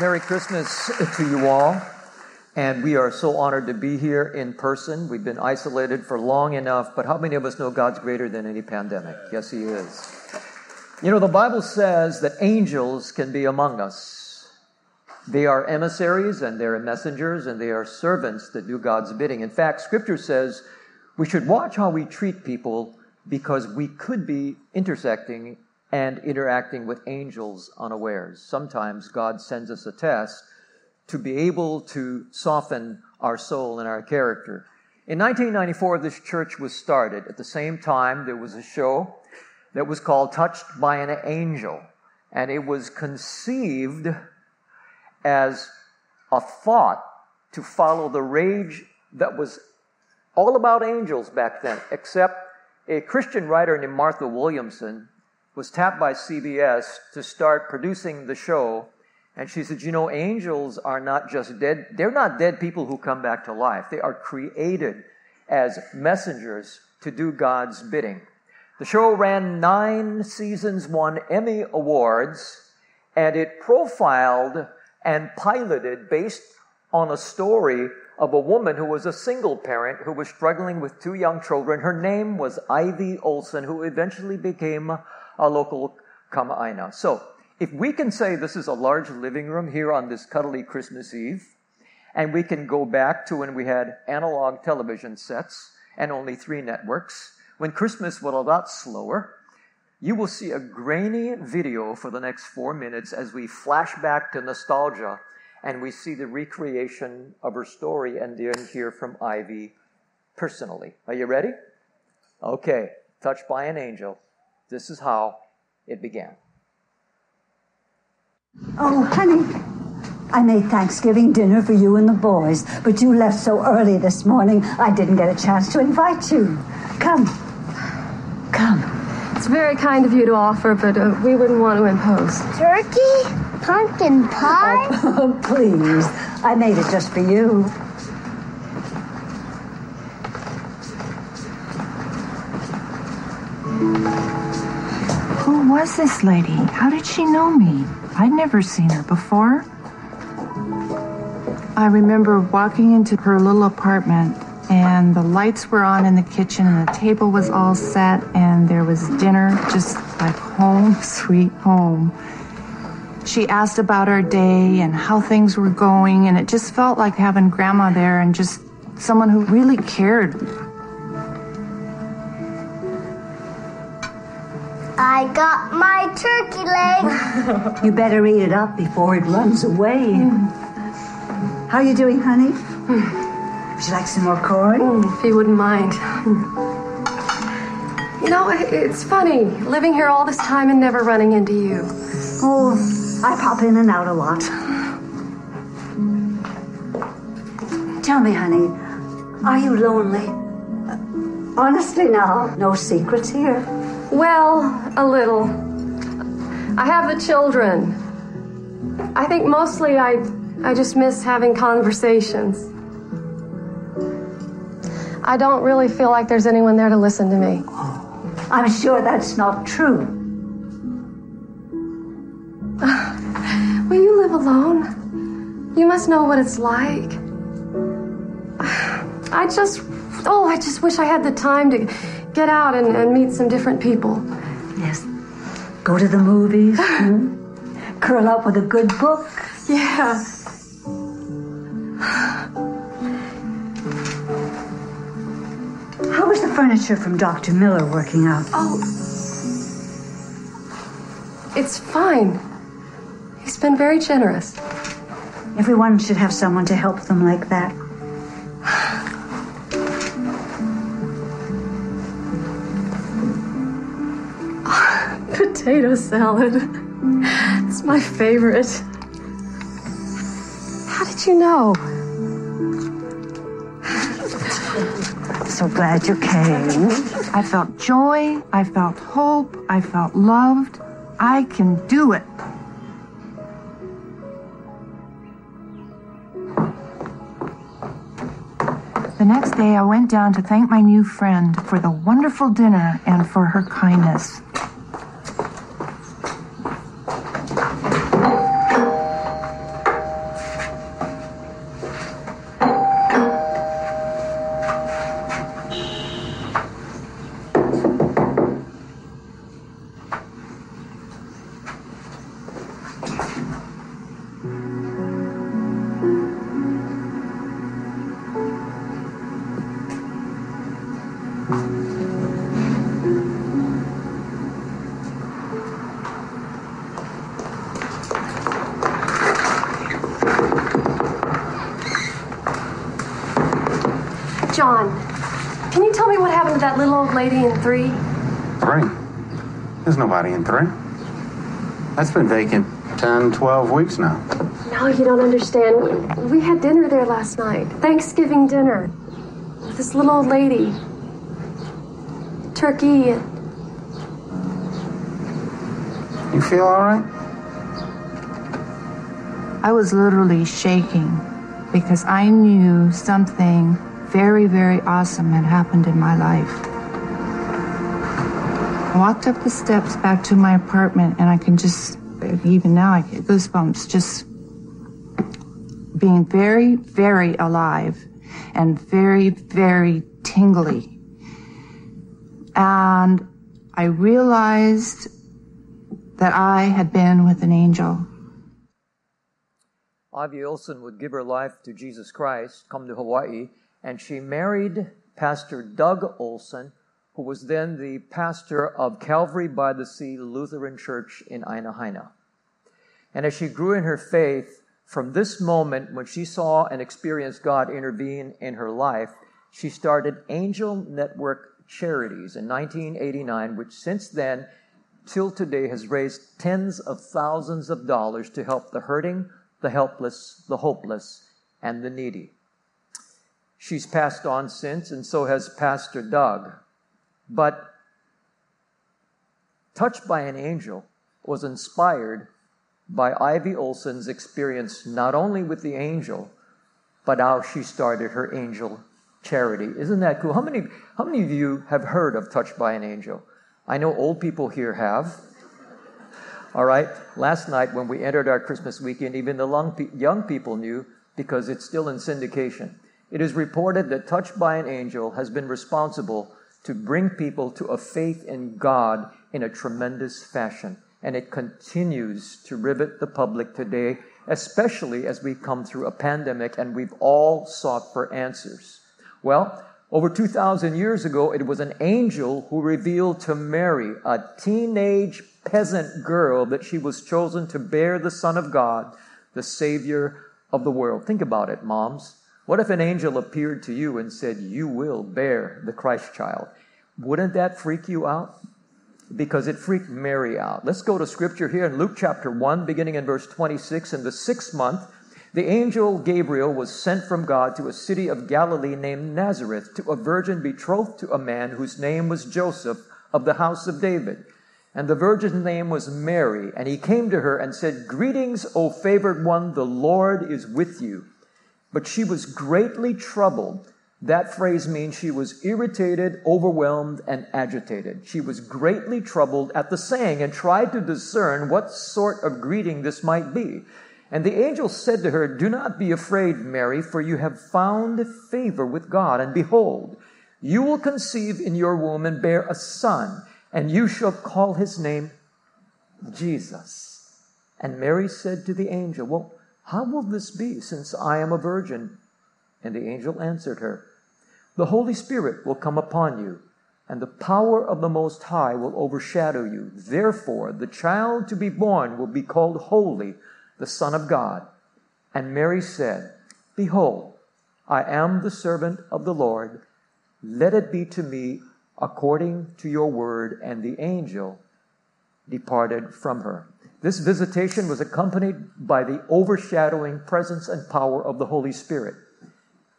Merry Christmas to you all. And we are so honored to be here in person. We've been isolated for long enough, but how many of us know God's greater than any pandemic? Yes, He is. You know, the Bible says that angels can be among us. They are emissaries and they're messengers and they are servants that do God's bidding. In fact, Scripture says we should watch how we treat people because we could be intersecting and interacting with angels unawares. Sometimes God sends us a test to be able to soften our soul and our character. In 1994, this church was started. At the same time, there was a show that was called Touched by an Angel, and it was conceived as a thought to follow the rage that was all about angels back then, except a Christian writer named Martha Williamson was tapped by CBS to start producing the show. And she said, You know, angels are not just dead, they're not dead people who come back to life. They are created as messengers to do God's bidding. The show ran nine seasons, won Emmy Awards, and it profiled and piloted based on a story of a woman who was a single parent who was struggling with two young children. Her name was Ivy Olson, who eventually became a local Kama'aina. So, if we can say this is a large living room here on this cuddly Christmas Eve, and we can go back to when we had analog television sets and only three networks, when Christmas was a lot slower, you will see a grainy video for the next four minutes as we flash back to nostalgia and we see the recreation of her story and then hear from Ivy personally. Are you ready? Okay, touched by an angel. This is how it began. Oh, honey, I made Thanksgiving dinner for you and the boys, but you left so early this morning, I didn't get a chance to invite you. Come. Come. It's very kind of you to offer, but uh, we wouldn't want to impose. Turkey? Pumpkin pie? Oh, please. I made it just for you. Was this lady? How did she know me? I'd never seen her before. I remember walking into her little apartment and the lights were on in the kitchen and the table was all set and there was dinner just like home sweet home she asked about our day and how things were going and it just felt like having grandma there and just someone who really cared I got my turkey leg. You better eat it up before it runs away. How are you doing, honey? Would you like some more corn? Mm, if you wouldn't mind. You know, it's funny living here all this time and never running into you. Oh, I pop in and out a lot. Tell me, honey, are you lonely? Honestly now, no secrets here. Well, a little. I have the children. I think mostly I, I just miss having conversations. I don't really feel like there's anyone there to listen to me. I'm sure that's not true. Will you live alone? You must know what it's like. I just, oh, I just wish I had the time to get out and, and meet some different people. Yes. Go to the movies. hmm? Curl up with a good book. Yeah. How was the furniture from Dr. Miller working out? Oh, it's fine. He's been very generous. Everyone should have someone to help them like that. Potato salad. It's my favorite. How did you know? So glad you came. i felt joy i felt hope i felt loved i can do it The next day, I went down to thank my new friend for the wonderful dinner and for her kindness. John, can you tell me what happened to that little old lady in three? Three? There's nobody in three. That's been vacant 10, 12 weeks now. No, you don't understand. We had dinner there last night. Thanksgiving dinner. With this little old lady. Turkey. You feel all right? I was literally shaking because I knew something very, very awesome had happened in my life. I walked up the steps back to my apartment and I can just, even now, I get goosebumps just being very, very alive and very, very tingly. And I realized that I had been with an angel. Ivy Olson would give her life to Jesus Christ, come to Hawaii, and she married Pastor Doug Olson, who was then the pastor of Calvary by the Sea Lutheran Church in Aina And as she grew in her faith, from this moment when she saw and experienced God intervene in her life, she started Angel Network Charities in 1989, which since then till today has raised tens of thousands of dollars to help the hurting, the helpless, the hopeless, and the needy. She's passed on since, and so has Pastor Doug. But Touched by an Angel was inspired by Ivy Olson's experience not only with the angel, but how she started her angel charity. Isn't that cool? How many, how many of you have heard of Touched by an Angel? I know old people here have. All right. Last night, when we entered our Christmas weekend, even the young people knew because it's still in syndication. It is reported that Touched by an Angel has been responsible to bring people to a faith in God in a tremendous fashion. And it continues to rivet the public today, especially as we come through a pandemic and we've all sought for answers. Well, over 2,000 years ago, it was an angel who revealed to Mary, a teenage peasant girl, that she was chosen to bear the Son of God, the Savior of the world. Think about it, moms. What if an angel appeared to you and said, You will bear the Christ child? Wouldn't that freak you out? Because it freaked Mary out. Let's go to scripture here in Luke chapter 1, beginning in verse 26. In the sixth month, the angel Gabriel was sent from God to a city of Galilee named Nazareth to a virgin betrothed to a man whose name was Joseph of the house of David. And the virgin's name was Mary. And he came to her and said, Greetings, O favored one, the Lord is with you. But she was greatly troubled. That phrase means she was irritated, overwhelmed, and agitated. She was greatly troubled at the saying and tried to discern what sort of greeting this might be. And the angel said to her, Do not be afraid, Mary, for you have found favor with God. And behold, you will conceive in your womb and bear a son, and you shall call his name Jesus. And Mary said to the angel, Well, how will this be, since I am a virgin? And the angel answered her, The Holy Spirit will come upon you, and the power of the Most High will overshadow you. Therefore, the child to be born will be called Holy the Son of God. And Mary said, Behold, I am the servant of the Lord. Let it be to me according to your word. And the angel departed from her. This visitation was accompanied by the overshadowing presence and power of the Holy Spirit.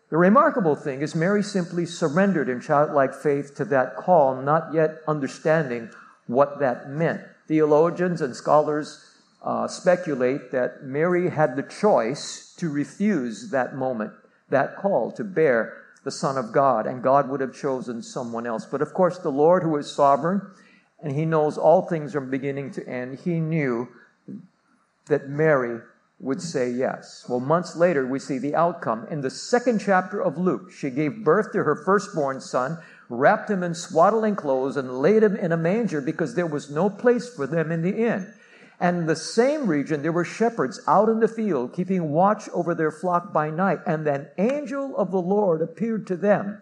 The remarkable thing is, Mary simply surrendered in childlike faith to that call, not yet understanding what that meant. Theologians and scholars uh, speculate that Mary had the choice to refuse that moment, that call to bear the Son of God, and God would have chosen someone else. But of course, the Lord, who is sovereign and He knows all things from beginning to end, He knew that Mary would say yes. Well, months later, we see the outcome. In the second chapter of Luke, she gave birth to her firstborn son, wrapped him in swaddling clothes, and laid him in a manger because there was no place for them in the inn. And in the same region, there were shepherds out in the field, keeping watch over their flock by night. And an angel of the Lord appeared to them.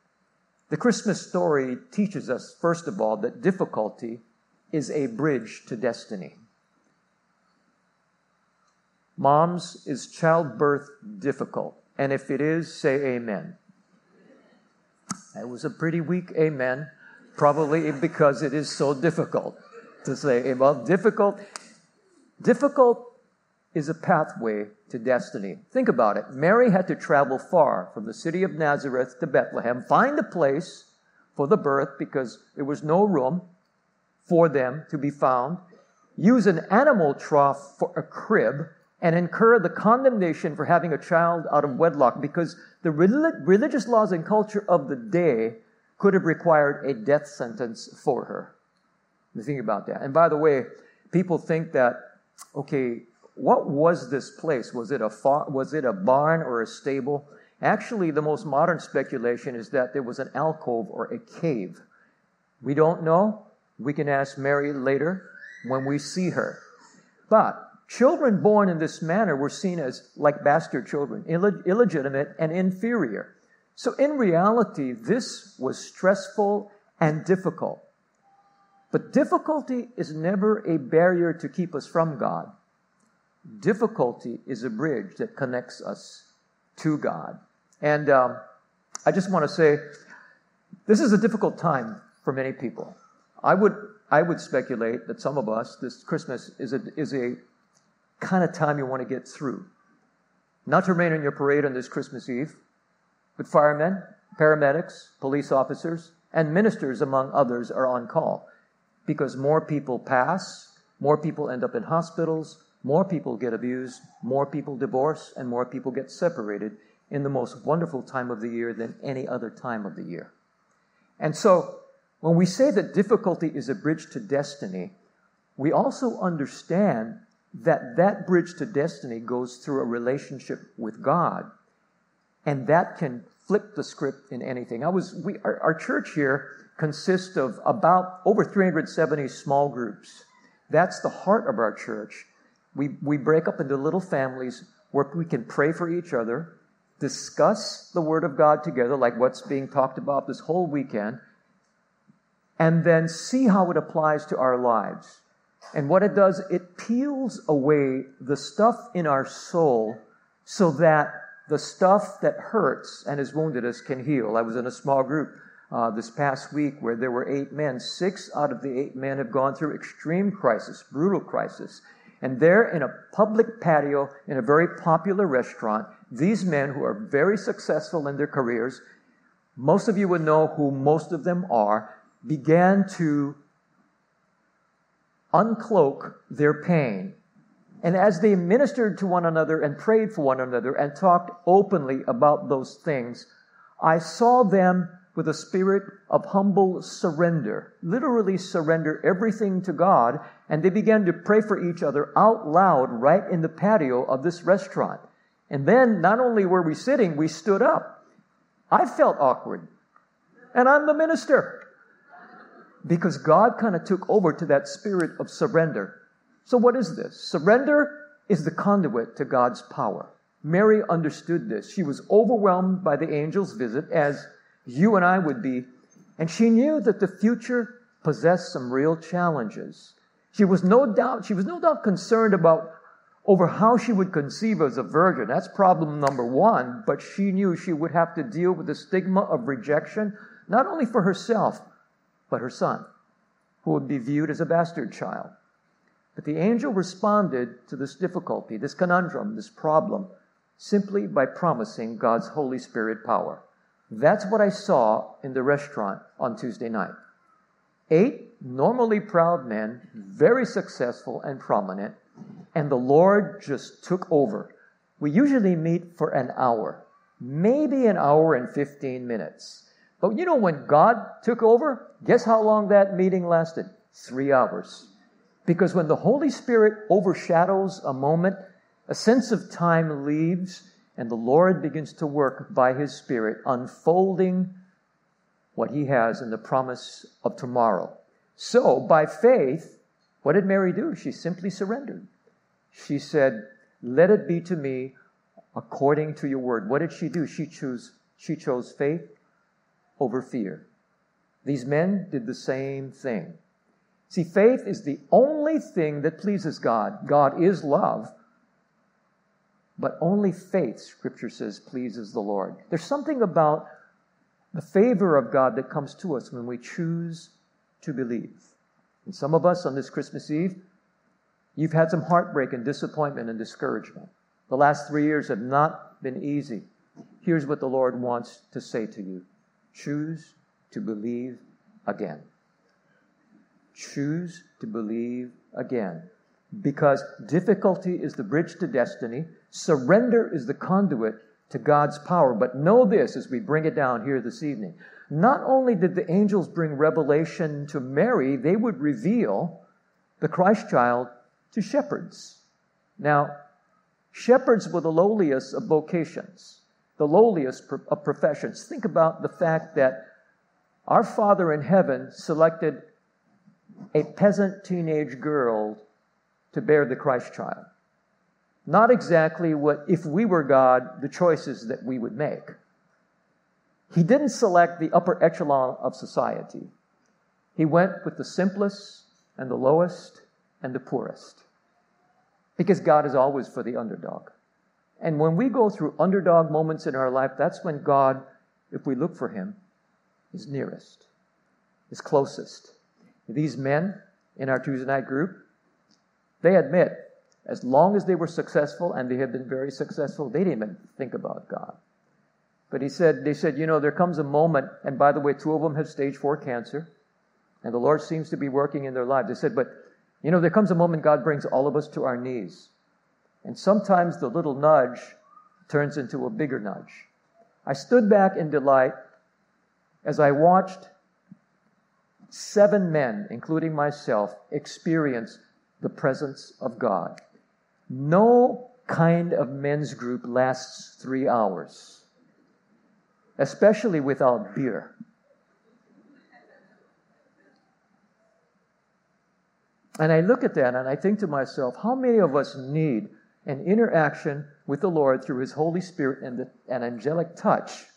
The Christmas story teaches us, first of all, that difficulty is a bridge to destiny. Moms, is childbirth difficult? And if it is, say amen. It was a pretty weak amen, probably because it is so difficult to say. Well, difficult, difficult is a pathway to destiny. Think about it. Mary had to travel far from the city of Nazareth to Bethlehem, find a place for the birth because there was no room for them to be found, use an animal trough for a crib, and incur the condemnation for having a child out of wedlock because the religious laws and culture of the day could have required a death sentence for her. Think about that. And by the way, people think that, okay, what was this place? Was it a was it a barn or a stable? Actually, the most modern speculation is that there was an alcove or a cave. We don't know. We can ask Mary later when we see her. But Children born in this manner were seen as like bastard children, Ill- illegitimate and inferior. So in reality, this was stressful and difficult. But difficulty is never a barrier to keep us from God. Difficulty is a bridge that connects us to God. And um, I just want to say, this is a difficult time for many people. I would I would speculate that some of us, this Christmas is a is a kind of time you want to get through. Not to remain on your parade on this Christmas Eve, but firemen, paramedics, police officers, and ministers, among others, are on call because more people pass, more people end up in hospitals, more people get abused, more people divorce, and more people get separated in the most wonderful time of the year than any other time of the year. And so, when we say that difficulty is a bridge to destiny, we also understand that that bridge to destiny goes through a relationship with God. And that can flip the script in anything. I was, we, our, our church here consists of about over 370 small groups. That's the heart of our church. We, we break up into little families where we can pray for each other, discuss the Word of God together, like what's being talked about this whole weekend, and then see how it applies to our lives. And what it does, it peels away the stuff in our soul so that the stuff that hurts and has wounded us can heal. I was in a small group uh, this past week where there were eight men. Six out of the eight men have gone through extreme crisis, brutal crisis. And there in a public patio in a very popular restaurant, these men who are very successful in their careers, most of you would know who most of them are, began to uncloak their pain. And as they ministered to one another and prayed for one another and talked openly about those things, I saw them with a spirit of humble surrender, literally surrender everything to God, and they began to pray for each other out loud right in the patio of this restaurant. And then not only were we sitting, we stood up. I felt awkward. And I'm the minister because God kind of took over to that spirit of surrender. So, what is this? Surrender is the conduit to God's power. Mary understood this. She was overwhelmed by the angel's visit, as you and I would be, and she knew that the future possessed some real challenges. She was no doubt, she was no doubt concerned about over how she would conceive as a virgin. That's problem number one, but she knew she would have to deal with the stigma of rejection, not only for herself, but her son, who would be viewed as a bastard child. But the angel responded to this difficulty, this conundrum, this problem, simply by promising God's Holy Spirit power. That's what I saw in the restaurant on Tuesday night. Eight normally proud men, very successful and prominent, and the Lord just took over. We usually meet for an hour, maybe an hour and 15 minutes. But you know, when God took over, guess how long that meeting lasted? Three hours. Because when the Holy Spirit overshadows a moment, a sense of time leaves, And the Lord begins to work by His Spirit, unfolding what He has in the promise of tomorrow. So, by faith, what did Mary do? She simply surrendered. She said, Let it be to me according to your word. What did she do? She chose, she chose faith over fear. These men did the same thing. See, faith is the only thing that pleases God. God is love, but only faith, Scripture says, pleases the Lord. There's something about the favor of God that comes to us when we choose to believe. And some of us on this Christmas Eve, you've had some heartbreak and disappointment and discouragement. The last three years have not been easy. Here's what the Lord wants to say to you choose to believe again. Choose to believe again. Because difficulty is the bridge to destiny, surrender is the conduit to God's power. But know this as we bring it down here this evening. Not only did the angels bring revelation to Mary, they would reveal the Christ child to shepherds. Now, shepherds were the lowliest of vocations, the lowliest of professions. Think about the fact that our Father in heaven selected a peasant teenage girl to bear the Christ child. Not exactly what, if we were God, the choices that we would make. He didn't select the upper echelon of society. He went with the simplest and the lowest and the poorest. Because God is always for the underdog. And when we go through underdog moments in our life, that's when God, if we look for Him, is nearest, is closest. These men in our Tuesday night group, they admit, as long as they were successful, and they have been very successful, they didn't even think about God. But he said, they said, you know, there comes a moment, and by the way, two of them have stage four cancer, and the Lord seems to be working in their lives. They said, but, you know, there comes a moment God brings all of us to our knees. And sometimes the little nudge turns into a bigger nudge. I stood back in delight as I watched seven men, including myself, experience the presence of God. No kind of men's group lasts three hours, especially without beer. And I look at that and I think to myself, how many of us need an interaction with the Lord through His Holy Spirit and an angelic touch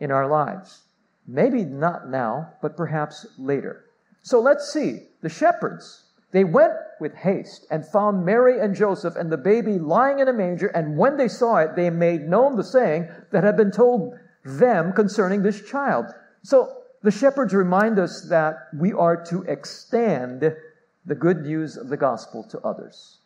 in our lives? Maybe not now, but perhaps later. So let's see. The shepherds, they went with haste and found Mary and Joseph and the baby lying in a manger, and when they saw it, they made known the saying that had been told them concerning this child. So the shepherds remind us that we are to extend the good news of the gospel to others.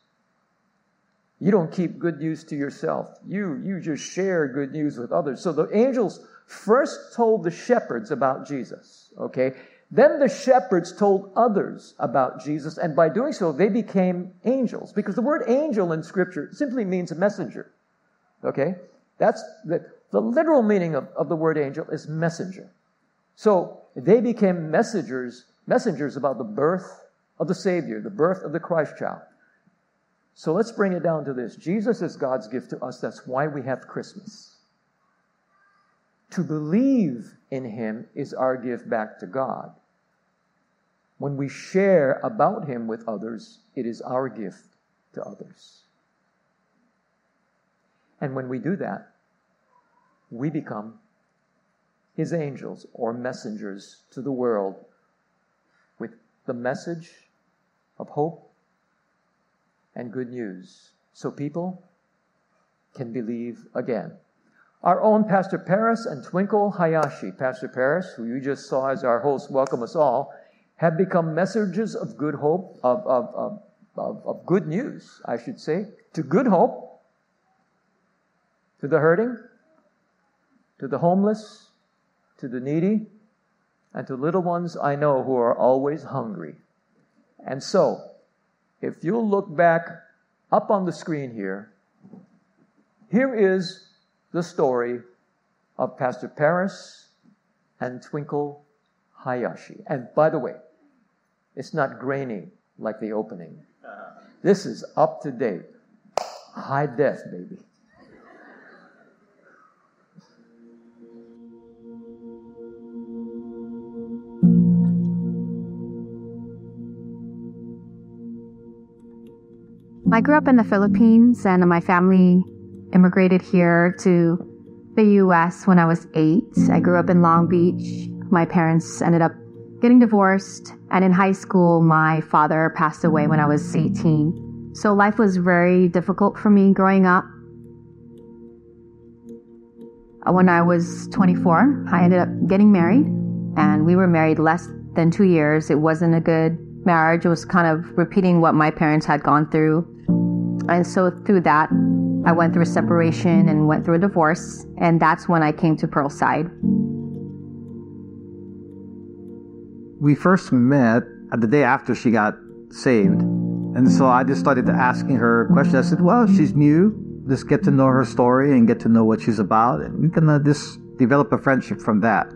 You don't keep good news to yourself. You, you just share good news with others. So the angels first told the shepherds about Jesus, okay? Then the shepherds told others about Jesus, and by doing so, they became angels. Because the word angel in Scripture simply means a messenger, okay? That's the, the literal meaning of, of the word angel is messenger. So they became messengers, messengers about the birth of the Savior, the birth of the Christ child. So let's bring it down to this Jesus is God's gift to us. That's why we have Christmas. To believe in Him is our gift back to God. When we share about Him with others, it is our gift to others. And when we do that, we become His angels or messengers to the world with the message of hope and good news so people can believe again. Our own Pastor Paris and Twinkle Hayashi, Pastor Paris, who you just saw as our host, welcome us all, have become messengers of good hope, of, of, of, of, of good news, I should say, to good hope, to the hurting, to the homeless, to the needy, and to little ones I know who are always hungry. And so, if you'll look back up on the screen here, here is the story of Pastor Paris and Twinkle Hayashi. And by the way, it's not grainy like the opening. This is up to date. High def, baby. I grew up in the Philippines and my family immigrated here to the US when I was eight. I grew up in Long Beach. My parents ended up getting divorced. And in high school, my father passed away when I was 18. So life was very difficult for me growing up. Uh, when I was 24, I ended up getting married and we were married less than two years. It wasn't a good marriage. It was kind of repeating what my parents had gone through. And so through that, I went through a separation and went through a divorce. And that's when I came to Pearl's side. We first met the day after she got saved. And so I just started asking her questions. I said, well, she's new. Just get to know her story and get to know what she's about. And we can uh, just develop a friendship from that.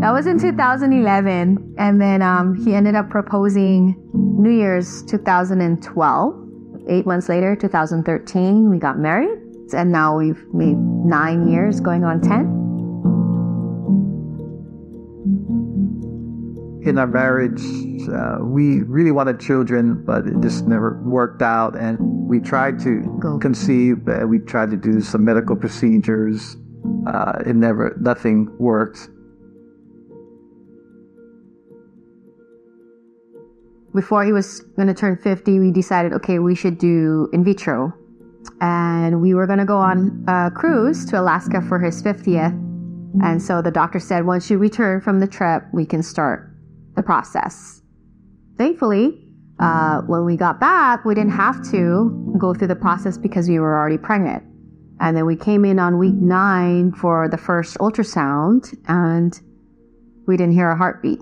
That was in 2011. And then um, he ended up proposing New Year's 2012. Eight months later, 2013, we got married. And now we've made nine years, going on 10. in our marriage, uh, we really wanted children, but it just never worked out. And we tried to Go. conceive, uh, we tried to do some medical procedures. Uh, it never, nothing worked. Before he was going to turn 50, we decided, okay, we should do in vitro. And we were going to go on a cruise to Alaska for his 50th. And so the doctor said, once you return from the trip, we can start the process. Thankfully, uh, when we got back, we didn't have to go through the process because we were already pregnant. And then we came in on week nine for the first ultrasound and we didn't hear a heartbeat.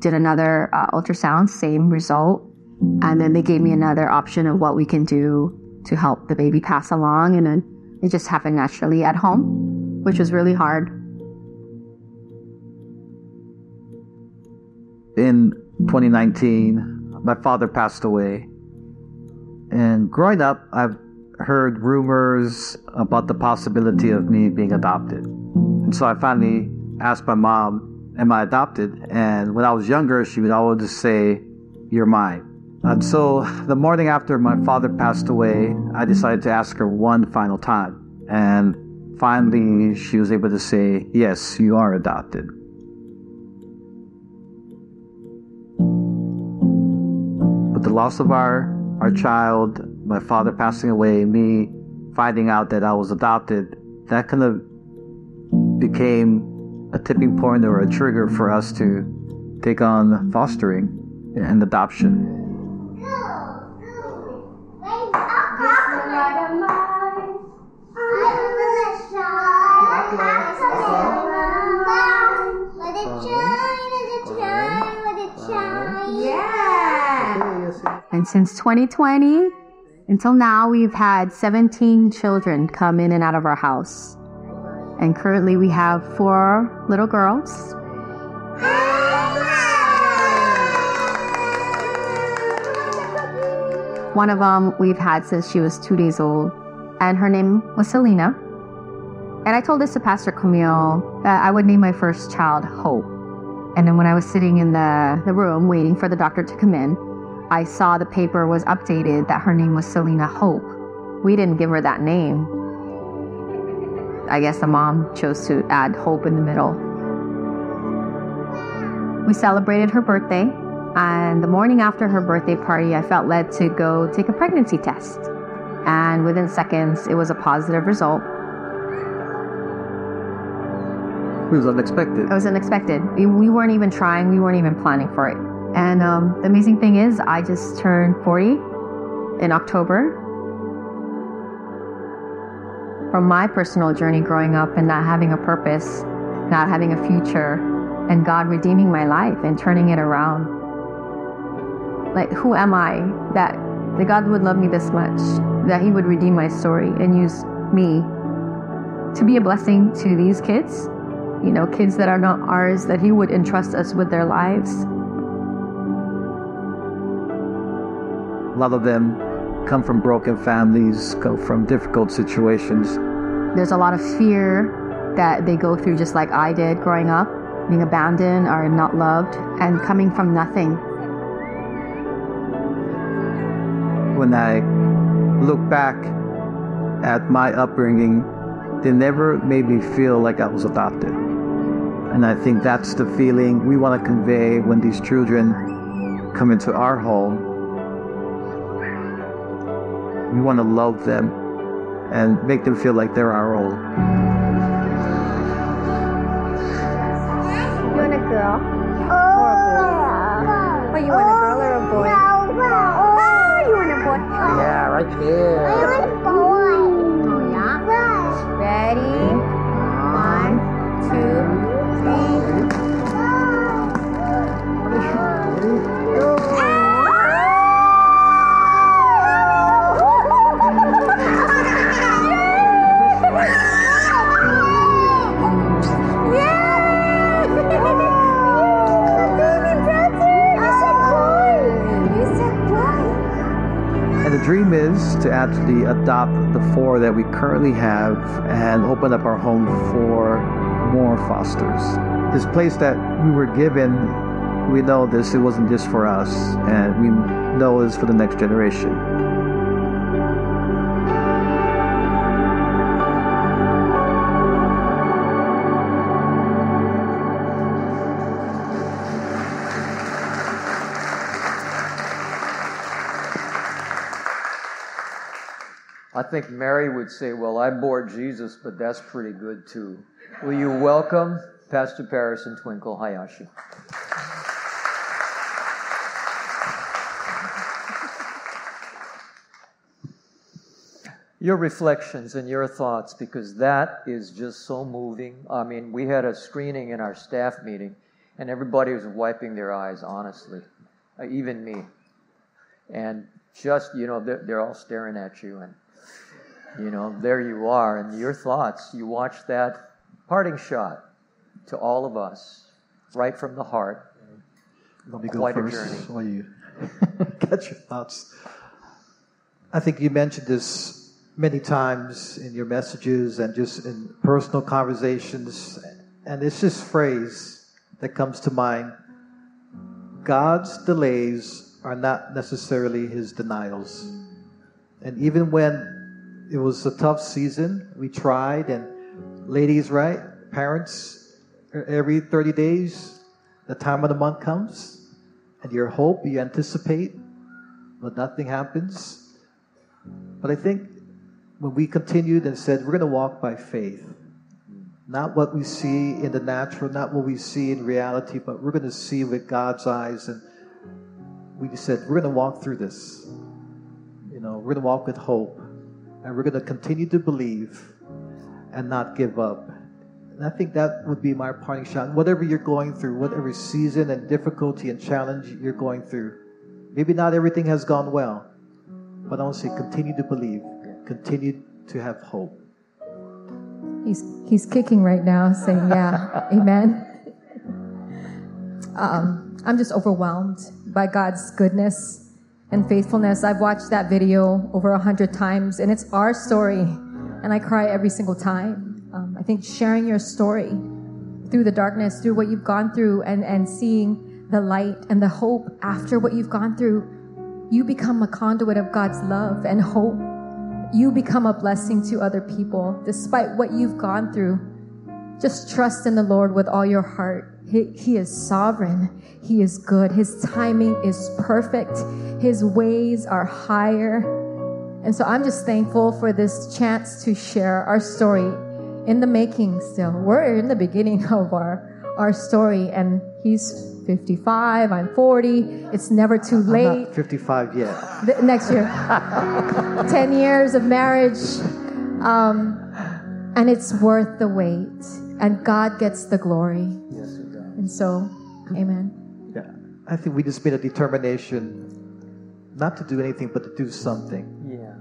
Did another uh, ultrasound, same result. And then they gave me another option of what we can do to help the baby pass along. And then it just happened naturally at home, which was really hard. in 2019, my father passed away. And growing up, I've heard rumors about the possibility of me being adopted. And so I finally asked my mom, Am I adopted? And when I was younger, she would always just say, You're mine. And so the morning after my father passed away, I decided to ask her one final time. And finally, she was able to say, Yes, you are adopted. But the loss of our, our child, my father passing away, me finding out that I was adopted, that kind of became a tipping point or a trigger for us to take on fostering and adoption. And since 2020 until now, we've had 17 children come in and out of our house. And currently, we have four little girls. One of them we've had since she was two days old, and her name was Selena. And I told this to Pastor Camille that I would name my first child Hope. And then when I was sitting in the, the room waiting for the doctor to come in, I saw the paper was updated that her name was Selena Hope. We didn't give her that name. I guess the mom chose to add Hope in the middle. We celebrated her birthday, and the morning after her birthday party, I felt led to go take a pregnancy test. And within seconds, it was a positive result. It was unexpected. It was unexpected. We we weren't even trying, we weren't even planning for it. And um, the amazing thing is, I just turned 40 in October. From my personal journey growing up and not having a purpose, not having a future, and God redeeming my life and turning it around. Like, who am I that, that God would love me this much, that He would redeem my story and use me to be a blessing to these kids? You know, kids that are not ours, that He would entrust us with their lives. Lot of them come from broken families, come from difficult situations. There's a lot of fear that they go through, just like I did growing up. being abandoned or not loved, and coming from nothing. When I look back at my upbringing, they never made me feel like I was adopted. And I think that's the feeling we want to convey when these children come into our home. We want to love them and make them feel like they're our own. You want a girl? Or a boy? Well, you want a girl or a boy? Ah, you want a boy? Yeah, right here. Dream is to actually adopt the four that we currently have and open up our home for more fosters. This place that we were given, we know this, it wasn't just for us, and we know it's for the next generation. Think Mary would say, Well, I bore Jesus, but that's pretty good too. Will you welcome Pastor Paris and Twinkle Hayashi? Your reflections and your thoughts, because that is just so moving. I mean, we had a screening in our staff meeting, and everybody was wiping their eyes, honestly, uh, even me. And just, you know, they're, they're all staring at you, and you know, there you are, and your thoughts. You watch that parting shot to all of us, right from the heart. Let me go Quite first while you get your thoughts. I think you mentioned this many times in your messages and just in personal conversations, and it's this phrase that comes to mind God's delays are not necessarily his denials. And even when it was a tough season, we tried, and ladies, right? Parents, every 30 days, the time of the month comes, and your hope, you anticipate, but nothing happens. But I think when we continued and said, we're going to walk by faith, not what we see in the natural, not what we see in reality, but we're going to see with God's eyes. And we said, we're going to walk through this. You know, we're going to walk with hope, and we're going to continue to believe and not give up. And I think that would be my parting shot. Whatever you're going through, whatever season and difficulty and challenge you're going through, maybe not everything has gone well, but I want to say continue to believe, continue to have hope. He's he's kicking right now, saying, "Yeah, Amen." Um, I'm just overwhelmed by God's goodness and faithfulness. I've watched that video over a hundred times, and it's our story, and I cry every single time. Um, I think sharing your story through the darkness, through what you've gone through, and and seeing the light and the hope after what you've gone through, you become a conduit of God's love and hope you become a blessing to other people despite what you've gone through. Just trust in the Lord with all your heart. He, he, is sovereign. He is good. His timing is perfect. His ways are higher. And so I'm just thankful for this chance to share our story in the making still. We're in the beginning of our, our story and he's 55, I'm 40. It's never too I'm late. not 55 yet. The- next year. 10 years of marriage. Um, and it's worth the wait. And God gets the glory. Yes, it does. And so, amen. Yeah, I think we just made a determination not to do anything, but to do something. Yeah.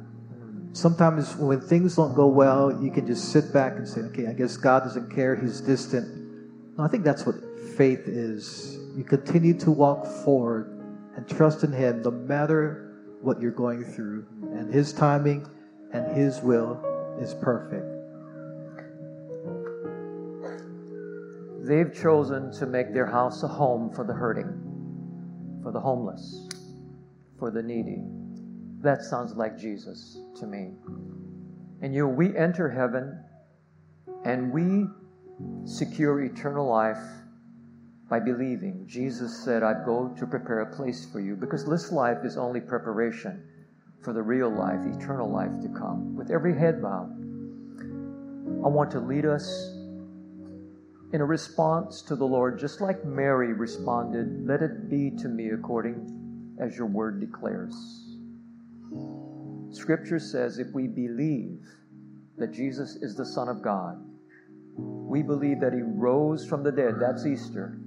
Sometimes when things don't go well, you can just sit back and say, okay, I guess God doesn't care, He's distant. No, I think that's what faith is. You continue to walk forward and trust in Him no matter what you're going through. And His timing and His will is perfect. They've chosen to make their house a home for the hurting, for the homeless, for the needy. That sounds like Jesus to me. And you know, we enter heaven and we secure eternal life by believing. Jesus said, I go to prepare a place for you because this life is only preparation for the real life, eternal life to come. With every head bowed, I want to lead us in a response to the Lord, just like Mary responded, Let it be to me according as your word declares. Scripture says if we believe that Jesus is the Son of God, we believe that He rose from the dead, that's Easter,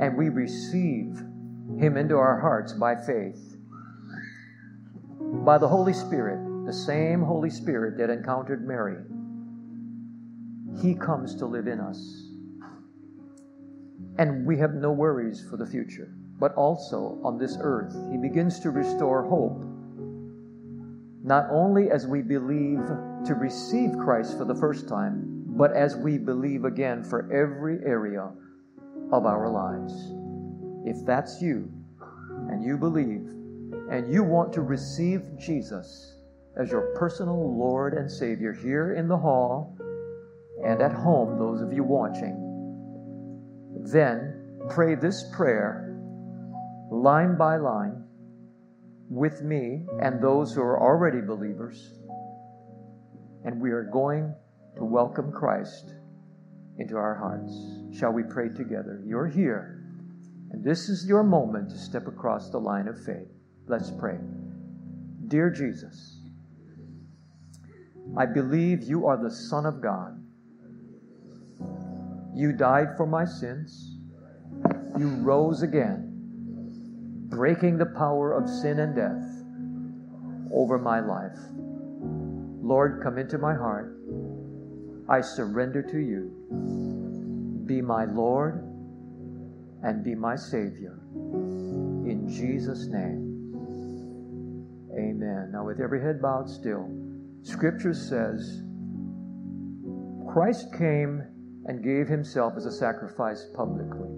and we receive Him into our hearts by faith, by the Holy Spirit, the same Holy Spirit that encountered Mary he comes to live in us. And we have no worries for the future. But also on this earth, He begins to restore hope. Not only as we believe to receive Christ for the first time, but as we believe again for every area of our lives. If that's you, and you believe, and you want to receive Jesus as your personal Lord and Savior here in the hall, and at home, those of you watching, then pray this prayer line by line with me and those who are already believers. And we are going to welcome Christ into our hearts. Shall we pray together? You're here, and this is your moment to step across the line of faith. Let's pray. Dear Jesus, I believe you are the Son of God you died for my sins. You rose again, breaking the power of sin and death over my life. Lord, come into my heart. I surrender to you. Be my Lord and be my Savior. In Jesus' name. Amen. Now, with every head bowed still, Scripture says Christ came and gave himself as a sacrifice publicly.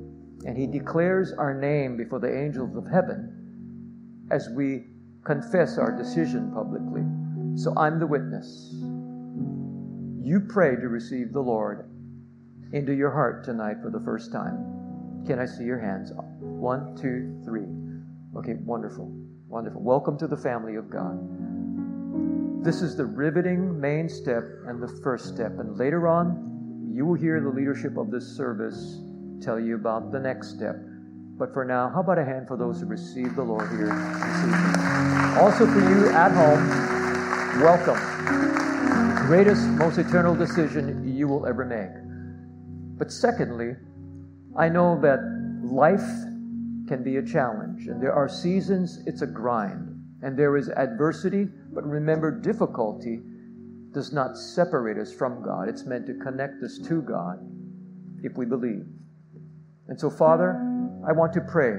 And he declares our name before the angels of heaven as we confess our decision publicly. So I'm the witness. You pray to receive the Lord into your heart tonight for the first time. Can I see your hands? One, two, three. Okay, wonderful. Wonderful. Welcome to the family of God. This is the riveting main step and the first step. And later on, you will hear the leadership of this service tell you about the next step. But for now, how about a hand for those who receive the Lord here? Also, for you at home, welcome. The greatest, most eternal decision you will ever make. But secondly, I know that life can be a challenge, and there are seasons it's a grind, and there is adversity, but remember, difficulty does not separate us from God. It's meant to connect us to God if we believe. And so, Father, I want to pray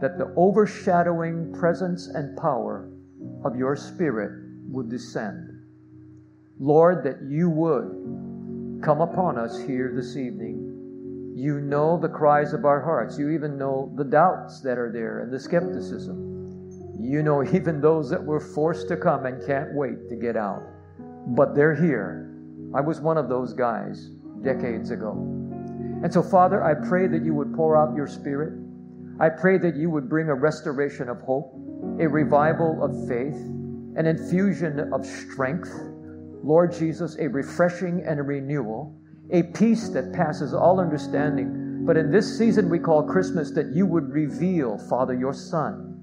that the overshadowing presence and power of your Spirit would descend. Lord, that you would come upon us here this evening. You know the cries of our hearts. You even know the doubts that are there and the skepticism. You know even those that were forced to come and can't wait to get out but they're here. I was one of those guys decades ago. And so, Father, I pray that you would pour out your Spirit. I pray that you would bring a restoration of hope, a revival of faith, an infusion of strength. Lord Jesus, a refreshing and a renewal, a peace that passes all understanding. But in this season we call Christmas, that you would reveal, Father, your Son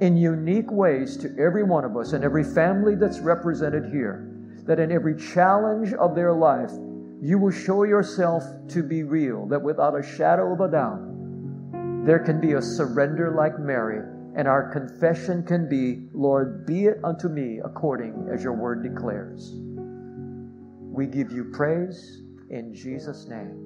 in unique ways to every one of us and every family that's represented here that in every challenge of their life, you will show yourself to be real, that without a shadow of a doubt, there can be a surrender like Mary, and our confession can be, Lord, be it unto me according as your word declares. We give you praise in Jesus' name.